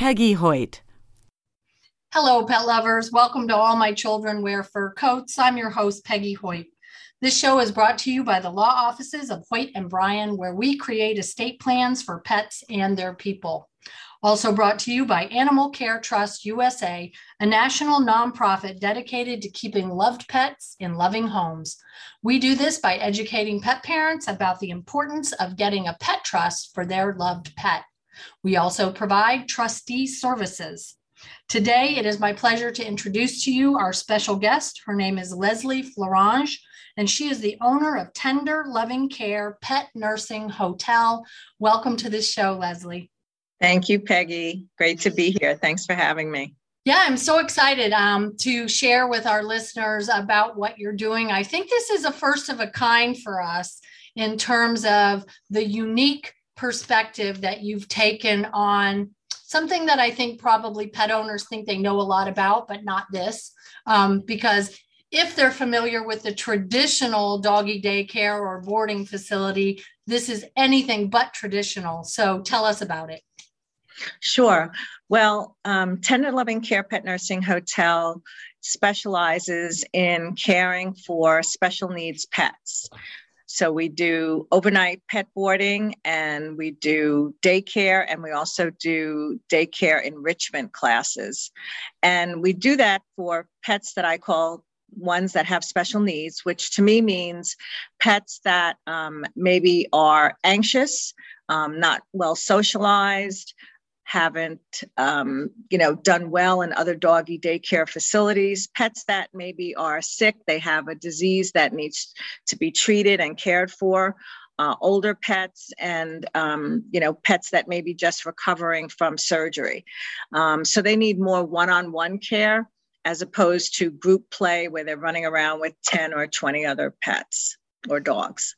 Peggy Hoyt. Hello, pet lovers. Welcome to All My Children Wear Fur Coats. I'm your host, Peggy Hoyt. This show is brought to you by the law offices of Hoyt and Bryan, where we create estate plans for pets and their people. Also brought to you by Animal Care Trust USA, a national nonprofit dedicated to keeping loved pets in loving homes. We do this by educating pet parents about the importance of getting a pet trust for their loved pet. We also provide trustee services. Today, it is my pleasure to introduce to you our special guest. Her name is Leslie Florange, and she is the owner of Tender Loving Care Pet Nursing Hotel. Welcome to this show, Leslie. Thank you, Peggy. Great to be here. Thanks for having me. Yeah, I'm so excited um, to share with our listeners about what you're doing. I think this is a first of a kind for us in terms of the unique perspective that you've taken on something that I think probably pet owners think they know a lot about, but not this. Um, because if they're familiar with the traditional doggy daycare or boarding facility, this is anything but traditional. So tell us about it. Sure. Well, um, Tender Loving Care Pet Nursing Hotel specializes in caring for special needs pets. So we do overnight pet boarding and we do daycare and we also do daycare enrichment classes. And we do that for pets that I call ones that have special needs, which to me means pets that um, maybe are anxious, um, not well socialized, haven't um, you know done well in other doggy daycare facilities. Pets that maybe are sick they have a disease that needs to be treated and cared for. Uh, older pets and um, you know pets that may be just recovering from surgery. Um, so they need more one-on-one care as opposed to group play where they're running around with 10 or 20 other pets or dogs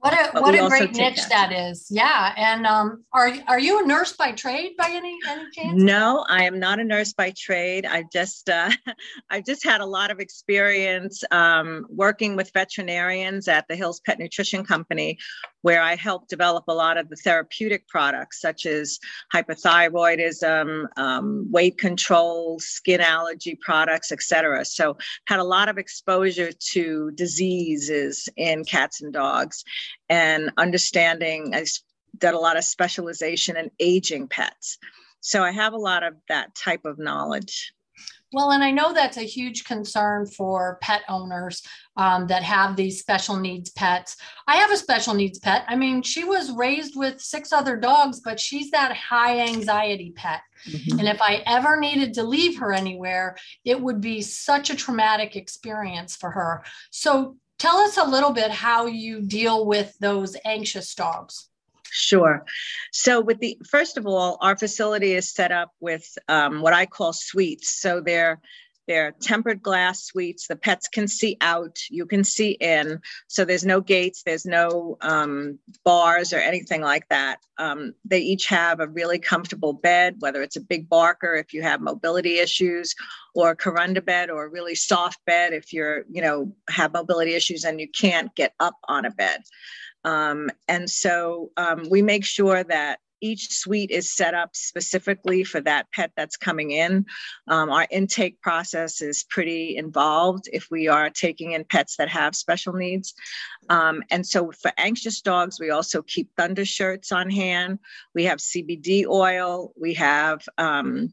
what a what a great niche that is. Yeah. And um, are are you a nurse by trade by any any chance? No, I am not a nurse by trade. I just uh, I've just had a lot of experience um, working with veterinarians at the Hills Pet Nutrition Company, where I helped develop a lot of the therapeutic products such as hypothyroidism, um, weight control, skin allergy products, etc. So had a lot of exposure to diseases in cats and dogs and understanding. I did a lot of specialization in aging pets. So I have a lot of that type of knowledge. Well, and I know that's a huge concern for pet owners um, that have these special needs pets. I have a special needs pet. I mean, she was raised with six other dogs, but she's that high anxiety pet. Mm-hmm. And if I ever needed to leave her anywhere, it would be such a traumatic experience for her. So Tell us a little bit how you deal with those anxious dogs. Sure. So, with the first of all, our facility is set up with um, what I call suites. So they're they're tempered glass suites. The pets can see out, you can see in. So there's no gates, there's no um, bars or anything like that. Um, they each have a really comfortable bed, whether it's a big barker if you have mobility issues, or a Kuranda bed, or a really soft bed if you're, you know, have mobility issues and you can't get up on a bed. Um, and so um, we make sure that each suite is set up specifically for that pet that's coming in. Um, our intake process is pretty involved if we are taking in pets that have special needs. Um, and so for anxious dogs, we also keep thunder shirts on hand. We have CBD oil. We have, um,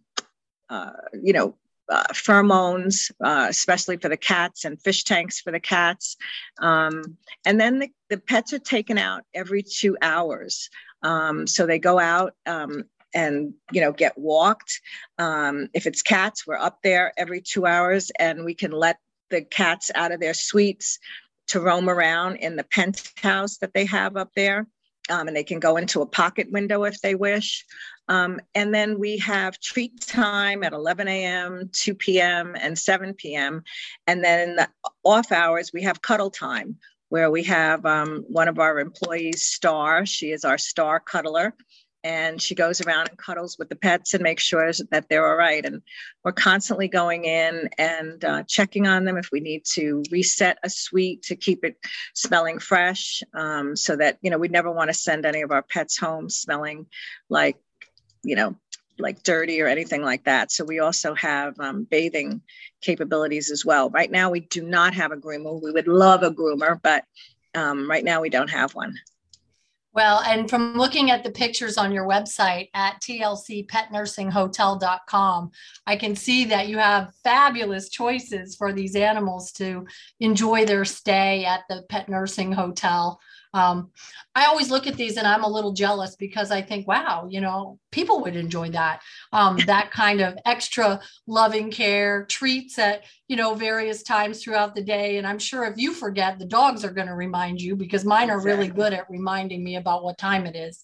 uh, you know, uh, pheromones, uh, especially for the cats, and fish tanks for the cats. Um, and then the, the pets are taken out every two hours. Um, so they go out um, and you know get walked. Um, if it's cats, we're up there every two hours, and we can let the cats out of their suites to roam around in the penthouse that they have up there. um, and they can go into a pocket window if they wish. Um, and then we have treat time at 11 a.m., 2 p.m., and 7 p.m. And then the off hours, we have cuddle time, where we have um, one of our employees, Star. She is our star cuddler and she goes around and cuddles with the pets and makes sure that they're all right. And we're constantly going in and uh, checking on them if we need to reset a suite to keep it smelling fresh, um, so that you know we never want to send any of our pets home smelling like you know like dirty or anything like that. So we also have um, bathing capabilities as well. Right now, we do not have a groomer. We would love a groomer, but um, right now we don't have one. Well, and from looking at the pictures on your website at tlcpetnursinghotel.com, I can see that you have fabulous choices for these animals to enjoy their stay at the pet nursing hotel. Um, I always look at these and I'm a little jealous because I think, wow, you know, people would enjoy that. Um, that kind of extra loving care, treats at, you know, various times throughout the day. And I'm sure if you forget, the dogs are going to remind you because mine are really good at reminding me about what time it is.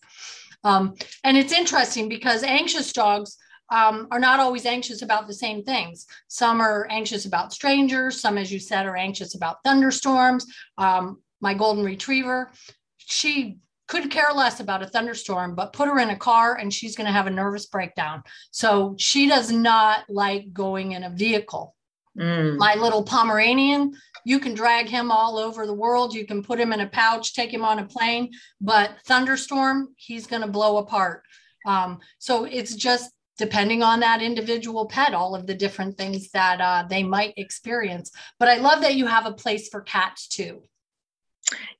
Um, and it's interesting because anxious dogs um, are not always anxious about the same things. Some are anxious about strangers. Some, as you said, are anxious about thunderstorms. Um, my golden retriever, she could care less about a thunderstorm, but put her in a car and she's going to have a nervous breakdown. So she does not like going in a vehicle. Mm. My little Pomeranian, you can drag him all over the world. You can put him in a pouch, take him on a plane, but thunderstorm, he's going to blow apart. Um, so it's just depending on that individual pet, all of the different things that uh, they might experience. But I love that you have a place for cats too.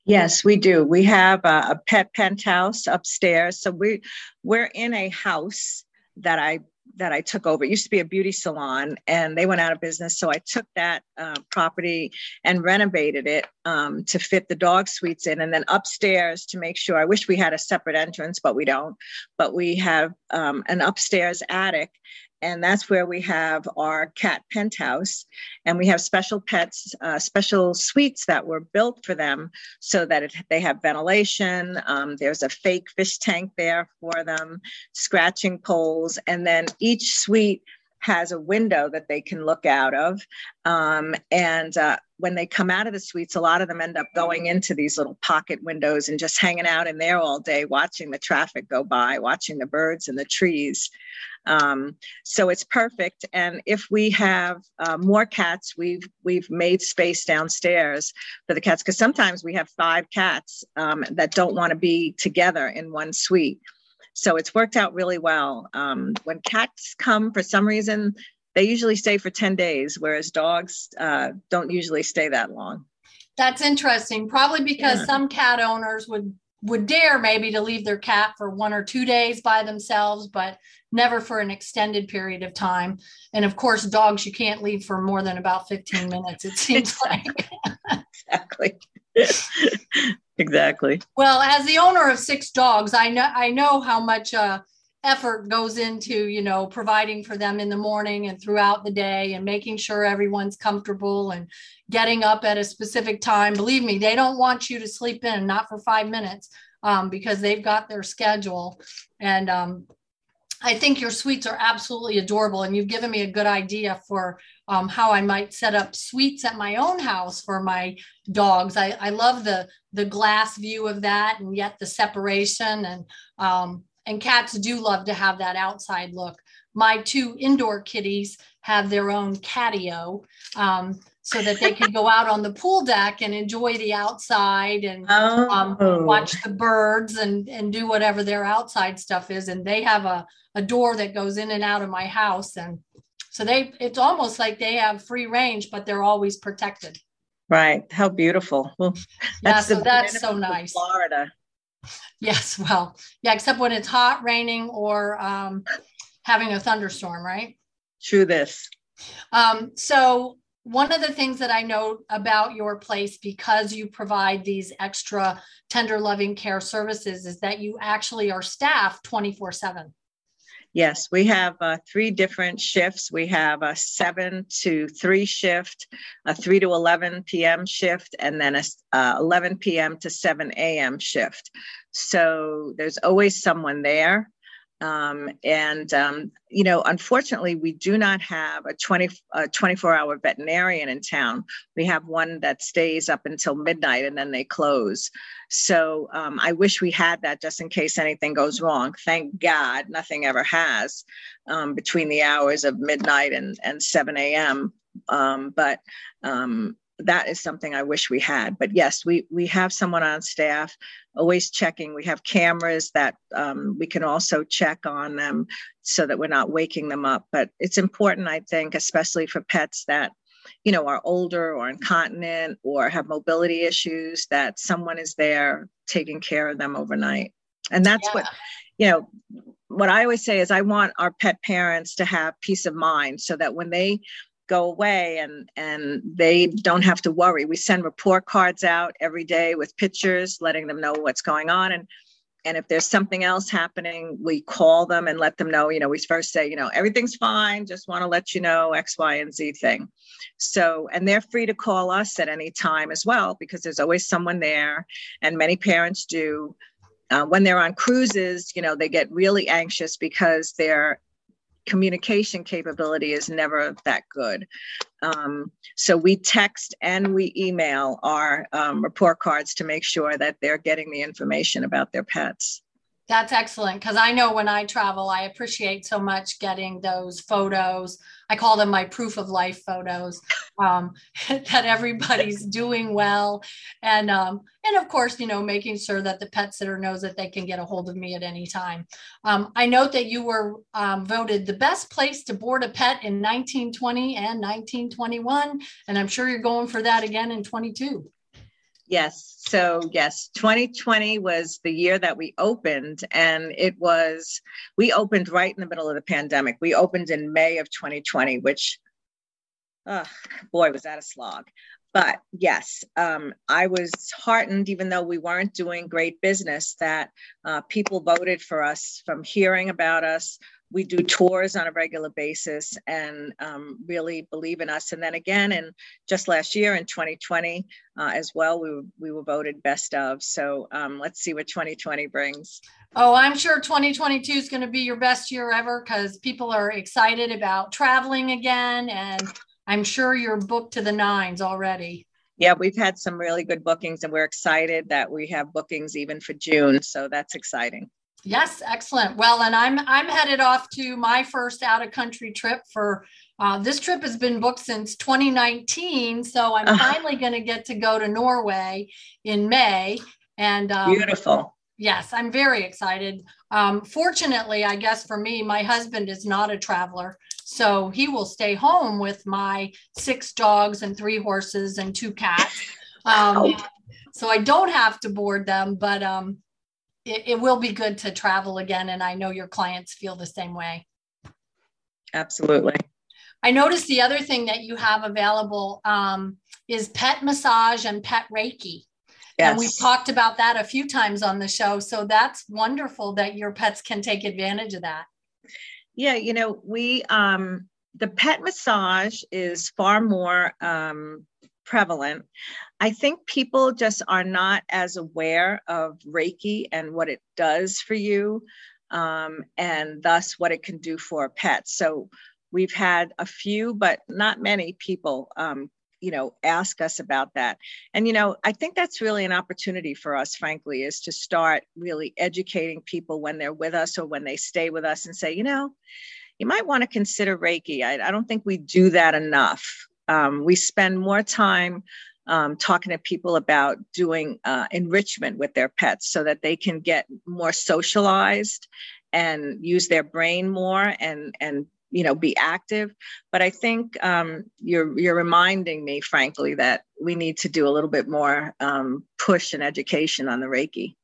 Yes, we do. We have a, a pet penthouse upstairs. So we we're in a house that I that I took over. It used to be a beauty salon, and they went out of business. So I took that uh, property and renovated it um, to fit the dog suites in, and then upstairs to make sure. I wish we had a separate entrance, but we don't. But we have um, an upstairs attic, and that's where we have our cat penthouse. And we have special pets uh, special suites that were built for them so that it, they have ventilation. Um, there's a fake fish tank there for them scratching poles. And then each suite has a window that they can look out of. Um, and uh, when they come out of the suites, a lot of them end up going into these little pocket windows and just hanging out in there all day, watching the traffic go by, watching the birds and the trees. Um, so it's perfect. And if we have uh, more cats, we've we've made space downstairs for the cats because sometimes we have five cats um, that don't want to be together in one suite. So it's worked out really well. Um, when cats come, for some reason, they usually stay for 10 days, whereas dogs uh, don't usually stay that long. That's interesting. Probably because yeah. some cat owners would would dare maybe to leave their cat for one or two days by themselves, but never for an extended period of time. And of course, dogs you can't leave for more than about 15 minutes, it seems like. exactly. exactly. Well, as the owner of six dogs, I know I know how much uh, effort goes into you know providing for them in the morning and throughout the day and making sure everyone's comfortable and getting up at a specific time believe me they don't want you to sleep in not for five minutes um, because they've got their schedule and um, I think your suites are absolutely adorable, and you've given me a good idea for um, how I might set up suites at my own house for my dogs. I, I love the the glass view of that, and yet the separation, and um, and cats do love to have that outside look. My two indoor kitties have their own catio. Um, so that they can go out on the pool deck and enjoy the outside and um, oh. watch the birds and, and do whatever their outside stuff is. And they have a, a door that goes in and out of my house. And so they, it's almost like they have free range, but they're always protected. Right. How beautiful. Well, that's yeah, so that's so nice. Florida. Yes. Well, yeah, except when it's hot, raining, or um, having a thunderstorm, right? True this. Um, so one of the things that I know about your place, because you provide these extra tender loving care services, is that you actually are staffed 24 7. Yes, we have uh, three different shifts. We have a seven to three shift, a three to 11 p.m. shift, and then a uh, 11 p.m. to 7 a.m. shift. So there's always someone there. Um, and, um, you know, unfortunately, we do not have a 20, a 24 hour veterinarian in town. We have one that stays up until midnight and then they close. So um, I wish we had that just in case anything goes wrong. Thank God nothing ever has um, between the hours of midnight and, and 7 a.m. Um, but um, that is something I wish we had. But yes, we we have someone on staff always checking. We have cameras that um, we can also check on them so that we're not waking them up. But it's important, I think, especially for pets that you know are older or incontinent or have mobility issues, that someone is there taking care of them overnight. And that's yeah. what you know. What I always say is, I want our pet parents to have peace of mind so that when they go away and and they don't have to worry. We send report cards out every day with pictures letting them know what's going on. And and if there's something else happening we call them and let them know you know we first say you know everything's fine just want to let you know x y and z thing. So and they're free to call us at any time as well because there's always someone there and many parents do. Uh, when they're on cruises you know they get really anxious because they're communication capability is never that good. Um, so we text and we email our um, report cards to make sure that they're getting the information about their pets. That's excellent because I know when I travel, I appreciate so much getting those photos. I call them my proof of life photos um, that everybody's doing well, and um, and of course, you know, making sure that the pet sitter knows that they can get a hold of me at any time. Um, I note that you were um, voted the best place to board a pet in 1920 and 1921, and I'm sure you're going for that again in 22. Yes. So, yes, 2020 was the year that we opened, and it was, we opened right in the middle of the pandemic. We opened in May of 2020, which, oh, boy, was that a slog. But yes, um, I was heartened, even though we weren't doing great business, that uh, people voted for us from hearing about us, we do tours on a regular basis and um, really believe in us. And then again, and just last year in 2020 uh, as well, we were, we were voted best of. So um, let's see what 2020 brings. Oh, I'm sure 2022 is going to be your best year ever because people are excited about traveling again. And I'm sure you're booked to the nines already. Yeah, we've had some really good bookings and we're excited that we have bookings even for June. So that's exciting. Yes, excellent. Well, and I'm I'm headed off to my first out of country trip for uh, this trip has been booked since 2019, so I'm uh, finally going to get to go to Norway in May. And um, beautiful. Yes, I'm very excited. Um, fortunately, I guess for me, my husband is not a traveler, so he will stay home with my six dogs and three horses and two cats. Um, so I don't have to board them, but um, it, it will be good to travel again. And I know your clients feel the same way. Absolutely. I noticed the other thing that you have available um, is pet massage and pet Reiki. Yes. And we've talked about that a few times on the show. So that's wonderful that your pets can take advantage of that. Yeah, you know, we um the pet massage is far more um prevalent. I think people just are not as aware of Reiki and what it does for you, um, and thus what it can do for pets. So we've had a few, but not many people. Um, you know ask us about that and you know i think that's really an opportunity for us frankly is to start really educating people when they're with us or when they stay with us and say you know you might want to consider reiki i, I don't think we do that enough um, we spend more time um, talking to people about doing uh, enrichment with their pets so that they can get more socialized and use their brain more and and you know be active. But i think um, you're you're reminding me frankly that we need to do a little bit more um, push and education on the reiki.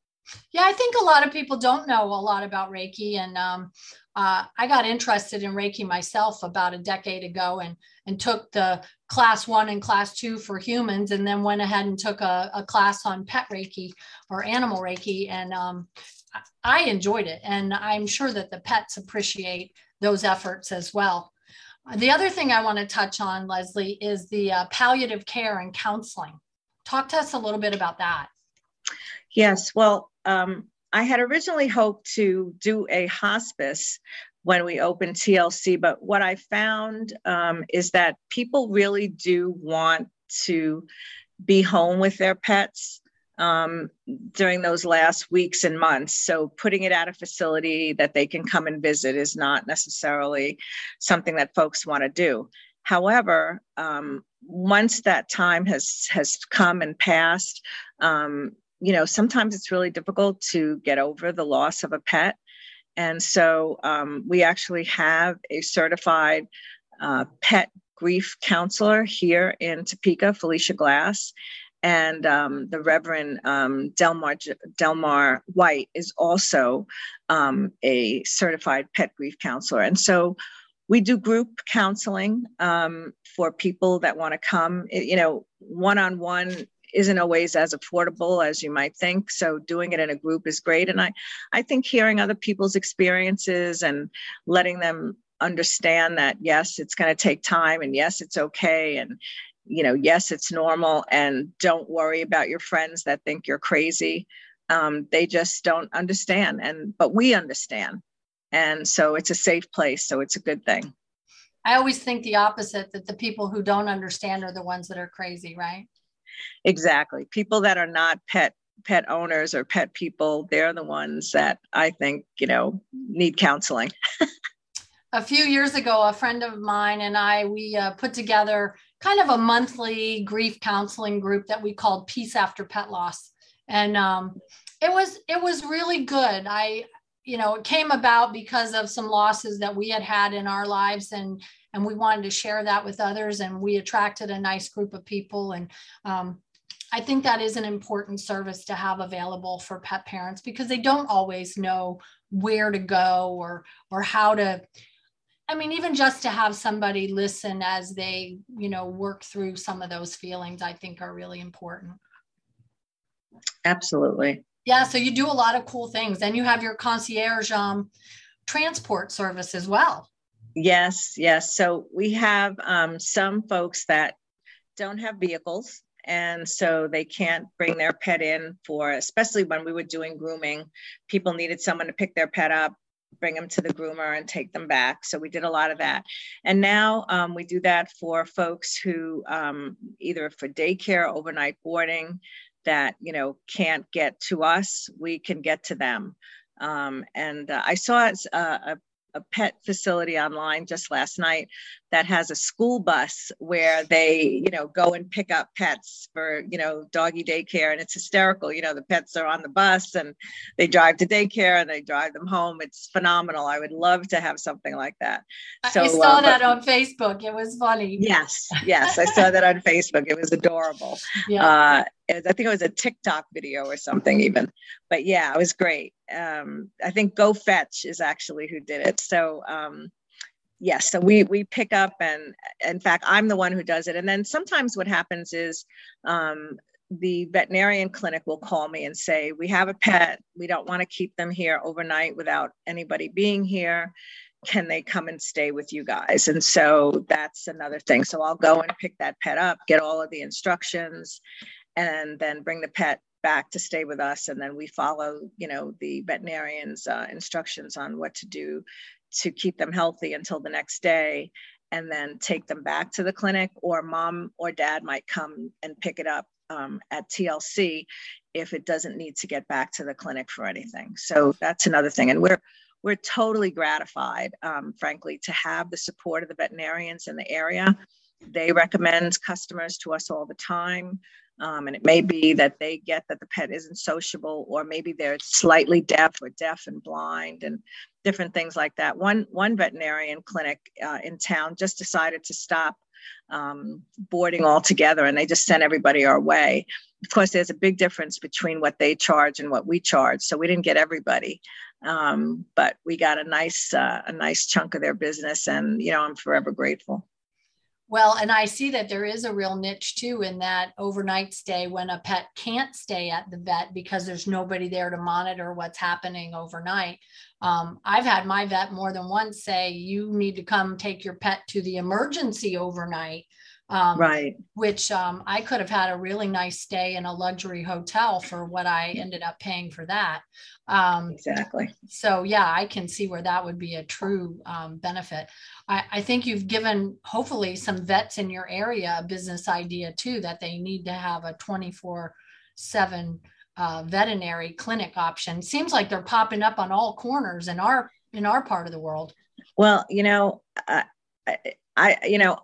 Yeah i think a lot of people don't know a lot about reiki and um, uh, I got interested in Reiki myself about a decade ago and, and took the class one and class two for humans, and then went ahead and took a, a class on pet Reiki or animal Reiki. And um, I enjoyed it, and I'm sure that the pets appreciate those efforts as well. The other thing I want to touch on, Leslie, is the uh, palliative care and counseling. Talk to us a little bit about that. Yes, well, um, I had originally hoped to do a hospice when we opened TLC, but what I found um, is that people really do want to be home with their pets um, during those last weeks and months. So putting it at a facility that they can come and visit is not necessarily something that folks want to do. However, um, once that time has has come and passed, um, you know, sometimes it's really difficult to get over the loss of a pet. And so um, we actually have a certified uh, pet grief counselor here in Topeka, Felicia Glass, and um, the Reverend um, Delmar Delmar White is also um, a certified pet grief counselor, and so we do group counseling um, for people that want to come. You know, one on one isn't always as affordable as you might think so doing it in a group is great and i i think hearing other people's experiences and letting them understand that yes it's going to take time and yes it's okay and you know, yes, it's normal, and don't worry about your friends that think you're crazy. Um, they just don't understand, and but we understand, and so it's a safe place. So it's a good thing. I always think the opposite that the people who don't understand are the ones that are crazy, right? Exactly. People that are not pet pet owners or pet people, they're the ones that I think, you know, need counseling. a few years ago, a friend of mine and I, we uh, put together kind of a monthly grief counseling group that we called Peace After Pet Loss, and um, it was it was really good. I you know it came about because of some losses that we had had in our lives and and we wanted to share that with others and we attracted a nice group of people and um, i think that is an important service to have available for pet parents because they don't always know where to go or or how to I mean, even just to have somebody listen as they, you know, work through some of those feelings, I think are really important. Absolutely. Yeah. So you do a lot of cool things. Then you have your concierge um, transport service as well. Yes. Yes. So we have um, some folks that don't have vehicles. And so they can't bring their pet in for, especially when we were doing grooming, people needed someone to pick their pet up bring them to the groomer and take them back. So we did a lot of that. And now um, we do that for folks who um, either for daycare, overnight boarding, that you know can't get to us, we can get to them. Um, and uh, I saw a, a a pet facility online just last night that has a school bus where they, you know, go and pick up pets for, you know, doggy daycare. And it's hysterical. You know, the pets are on the bus and they drive to daycare and they drive them home. It's phenomenal. I would love to have something like that. So, I saw uh, that on Facebook. It was funny. Yes. Yes. I saw that on Facebook. It was adorable. Yeah. Uh, I think it was a TikTok video or something even. But yeah, it was great. Um, I think Go Fetch is actually who did it. So um, yes, so we we pick up and in fact I'm the one who does it. And then sometimes what happens is um, the veterinarian clinic will call me and say, We have a pet, we don't want to keep them here overnight without anybody being here. Can they come and stay with you guys? And so that's another thing. So I'll go and pick that pet up, get all of the instructions, and then bring the pet back to stay with us and then we follow you know the veterinarian's uh, instructions on what to do to keep them healthy until the next day and then take them back to the clinic or mom or dad might come and pick it up um, at tlc if it doesn't need to get back to the clinic for anything. So that's another thing. And we're we're totally gratified um, frankly to have the support of the veterinarians in the area. They recommend customers to us all the time um, and it may be that they get that the pet isn't sociable, or maybe they're slightly deaf or deaf and blind, and different things like that. One one veterinarian clinic uh, in town just decided to stop um, boarding altogether, and they just sent everybody our way. Of course, there's a big difference between what they charge and what we charge, so we didn't get everybody, um, but we got a nice uh, a nice chunk of their business, and you know I'm forever grateful. Well, and I see that there is a real niche too in that overnight stay when a pet can't stay at the vet because there's nobody there to monitor what's happening overnight. Um, I've had my vet more than once say, you need to come take your pet to the emergency overnight um, right. Which um, I could have had a really nice stay in a luxury hotel for what I ended up paying for that. Um, exactly. So, yeah, I can see where that would be a true um, benefit. I, I, think you've given hopefully some vets in your area a business idea too that they need to have a 24 7 uh, veterinary clinic option. Seems like they're popping up on all corners in our in our part of the world. Well, you know, I, I you know,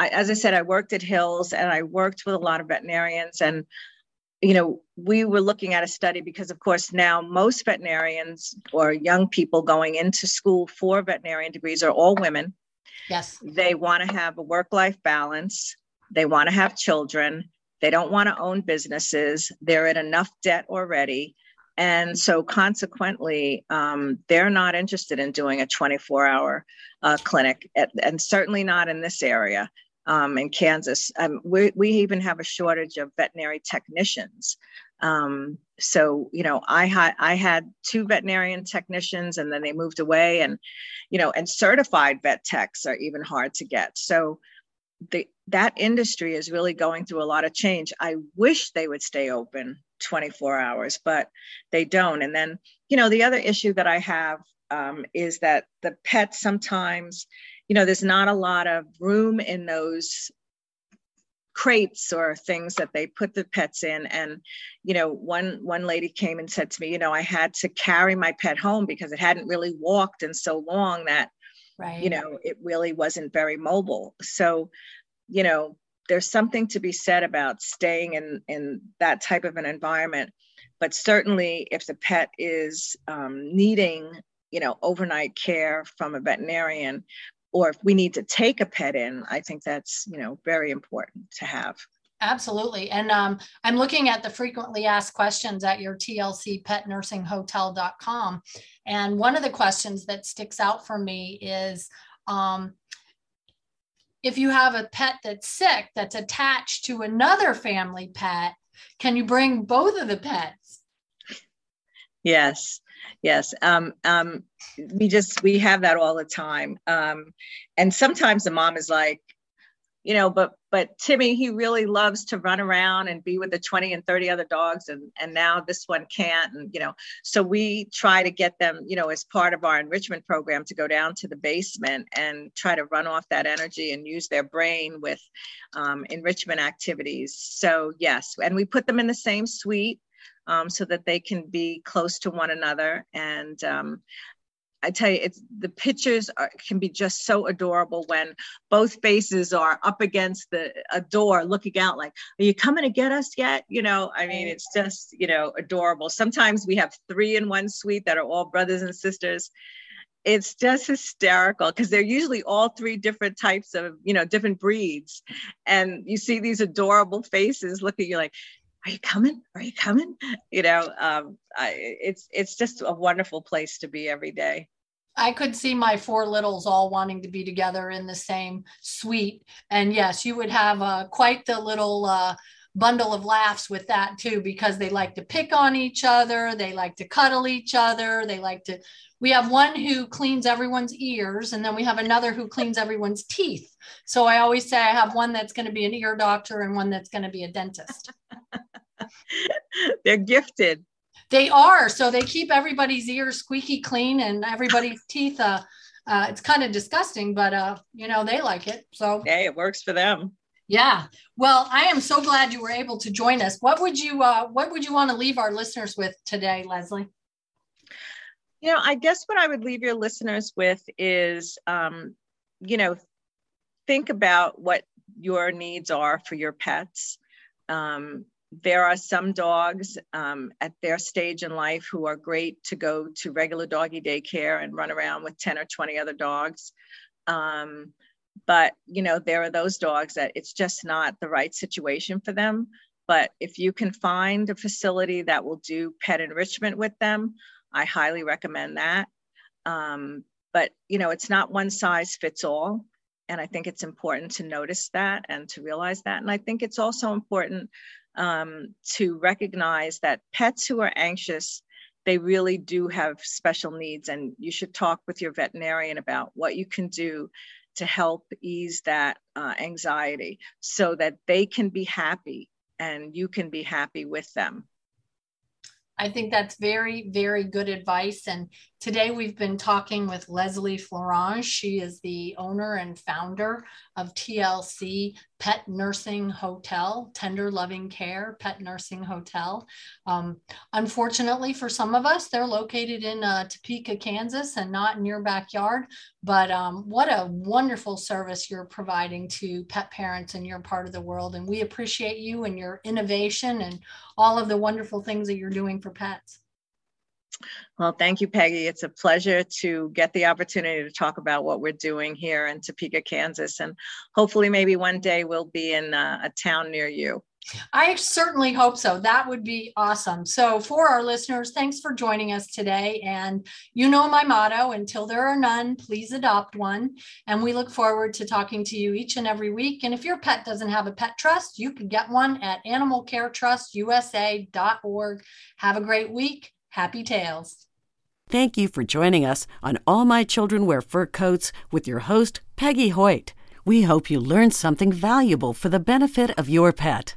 I, as I said, I worked at Hills and I worked with a lot of veterinarians. And, you know, we were looking at a study because, of course, now most veterinarians or young people going into school for veterinarian degrees are all women. Yes. They want to have a work life balance, they want to have children, they don't want to own businesses, they're in enough debt already. And so, consequently, um, they're not interested in doing a 24 hour uh, clinic, at, and certainly not in this area um, in Kansas. Um, we, we even have a shortage of veterinary technicians. Um, so you know, I had I had two veterinarian technicians, and then they moved away, and you know, and certified vet techs are even hard to get. So the that industry is really going through a lot of change. I wish they would stay open 24 hours, but they don't. And then you know, the other issue that I have um, is that the pets sometimes you know, there's not a lot of room in those crates or things that they put the pets in. And you know one one lady came and said to me you know i had to carry my pet home because it hadn't really walked in so long that right. you know it really wasn't very mobile. So you know there's something to be said about staying in in that type of an environment. But certainly if the pet is um, needing you know overnight care from a veterinarian or if we need to take a pet in, I think that's you know very important to have. Absolutely. And um, I'm looking at the frequently asked questions at your tlcpetnursinghotel.com. And one of the questions that sticks out for me is um, if you have a pet that's sick that's attached to another family pet, can you bring both of the pets? Yes yes um, um, we just we have that all the time. Um, and sometimes the mom is like you know but but timmy he really loves to run around and be with the 20 and 30 other dogs and and now this one can't and you know so we try to get them you know as part of our enrichment program to go down to the basement and try to run off that energy and use their brain with um, enrichment activities. So yes and we put them in the same suite um, so that they can be close to one another. And um, I tell you, it's the pictures are, can be just so adorable when both faces are up against the a door, looking out like, "Are you coming to get us yet?" You know, I mean, it's just you know adorable. Sometimes we have three in one suite that are all brothers and sisters. It's just hysterical because they're usually all three different types of you know different breeds, and you see these adorable faces looking. You're like, are you coming? Are you coming? You know, um, I, it's it's just a wonderful place to be every day. I could see my four littles all wanting to be together in the same suite, and yes, you would have uh, quite the little uh, bundle of laughs with that too, because they like to pick on each other, they like to cuddle each other, they like to. We have one who cleans everyone's ears, and then we have another who cleans everyone's teeth. So I always say I have one that's going to be an ear doctor and one that's going to be a dentist. They're gifted. They are. So they keep everybody's ears squeaky clean and everybody's teeth. Uh, uh, it's kind of disgusting, but uh, you know they like it. So hey, it works for them. Yeah. Well, I am so glad you were able to join us. What would you uh, What would you want to leave our listeners with today, Leslie? You know, I guess what I would leave your listeners with is, um, you know, think about what your needs are for your pets. Um, there are some dogs um, at their stage in life who are great to go to regular doggy daycare and run around with 10 or 20 other dogs. Um, but, you know, there are those dogs that it's just not the right situation for them. But if you can find a facility that will do pet enrichment with them, I highly recommend that. Um, but, you know, it's not one size fits all. And I think it's important to notice that and to realize that. And I think it's also important um, to recognize that pets who are anxious, they really do have special needs. And you should talk with your veterinarian about what you can do to help ease that uh, anxiety so that they can be happy and you can be happy with them. I think that's very, very good advice. And today we've been talking with Leslie Florange. She is the owner and founder of TLC Pet Nursing Hotel, Tender Loving Care Pet Nursing Hotel. Um, unfortunately, for some of us, they're located in uh, Topeka, Kansas, and not in your backyard. But um, what a wonderful service you're providing to pet parents in your part of the world. And we appreciate you and your innovation and all of the wonderful things that you're doing for pets. Well, thank you, Peggy. It's a pleasure to get the opportunity to talk about what we're doing here in Topeka, Kansas. And hopefully, maybe one day we'll be in a, a town near you. I certainly hope so. That would be awesome. So, for our listeners, thanks for joining us today. And you know my motto until there are none, please adopt one. And we look forward to talking to you each and every week. And if your pet doesn't have a pet trust, you can get one at animalcaretrustusa.org. Have a great week. Happy Tales. Thank you for joining us on All My Children Wear Fur Coats with your host, Peggy Hoyt. We hope you learned something valuable for the benefit of your pet.